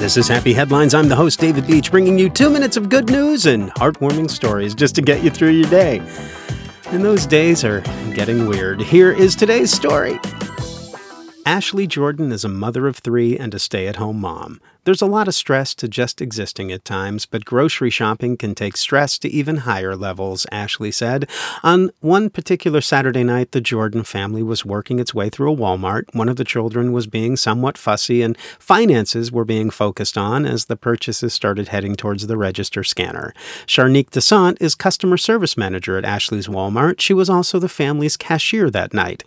This is Happy Headlines. I'm the host, David Beach, bringing you two minutes of good news and heartwarming stories just to get you through your day. And those days are getting weird. Here is today's story. Ashley Jordan is a mother of three and a stay at home mom. There's a lot of stress to just existing at times, but grocery shopping can take stress to even higher levels, Ashley said. On one particular Saturday night, the Jordan family was working its way through a Walmart. One of the children was being somewhat fussy, and finances were being focused on as the purchases started heading towards the register scanner. Charnique Desant is customer service manager at Ashley's Walmart. She was also the family's cashier that night.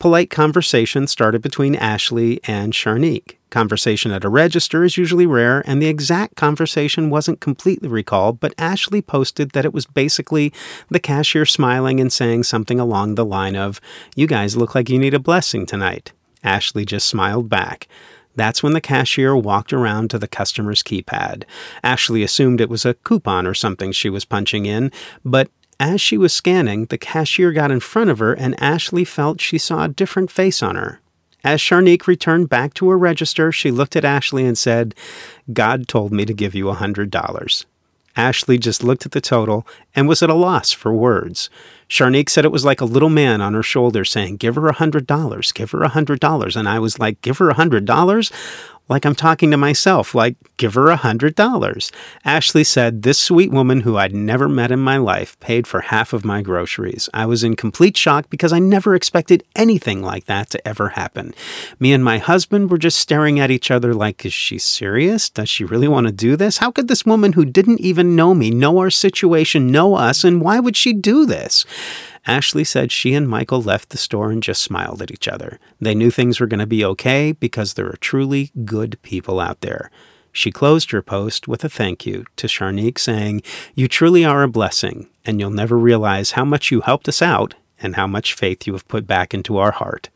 Polite conversation started between Ashley and Charnique. Conversation at a register is usually rare, and the exact conversation wasn't completely recalled, but Ashley posted that it was basically the cashier smiling and saying something along the line of, You guys look like you need a blessing tonight. Ashley just smiled back. That's when the cashier walked around to the customer's keypad. Ashley assumed it was a coupon or something she was punching in, but as she was scanning, the cashier got in front of her and Ashley felt she saw a different face on her. As Charnique returned back to her register, she looked at Ashley and said, God told me to give you a $100. Ashley just looked at the total and was at a loss for words. Charnique said it was like a little man on her shoulder saying, Give her a $100, give her a $100. And I was like, Give her a $100? Like I'm talking to myself, like, give her a hundred dollars. Ashley said, This sweet woman who I'd never met in my life paid for half of my groceries. I was in complete shock because I never expected anything like that to ever happen. Me and my husband were just staring at each other like, Is she serious? Does she really want to do this? How could this woman who didn't even know me know our situation, know us, and why would she do this? Ashley said she and Michael left the store and just smiled at each other. They knew things were going to be okay because there are truly good people out there. She closed her post with a thank you to Charnique, saying, You truly are a blessing, and you'll never realize how much you helped us out and how much faith you have put back into our heart.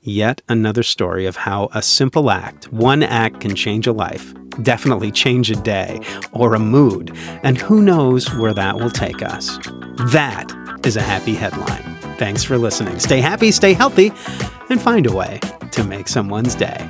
Yet another story of how a simple act, one act, can change a life, definitely change a day or a mood, and who knows where that will take us. That is a happy headline. Thanks for listening. Stay happy, stay healthy, and find a way to make someone's day.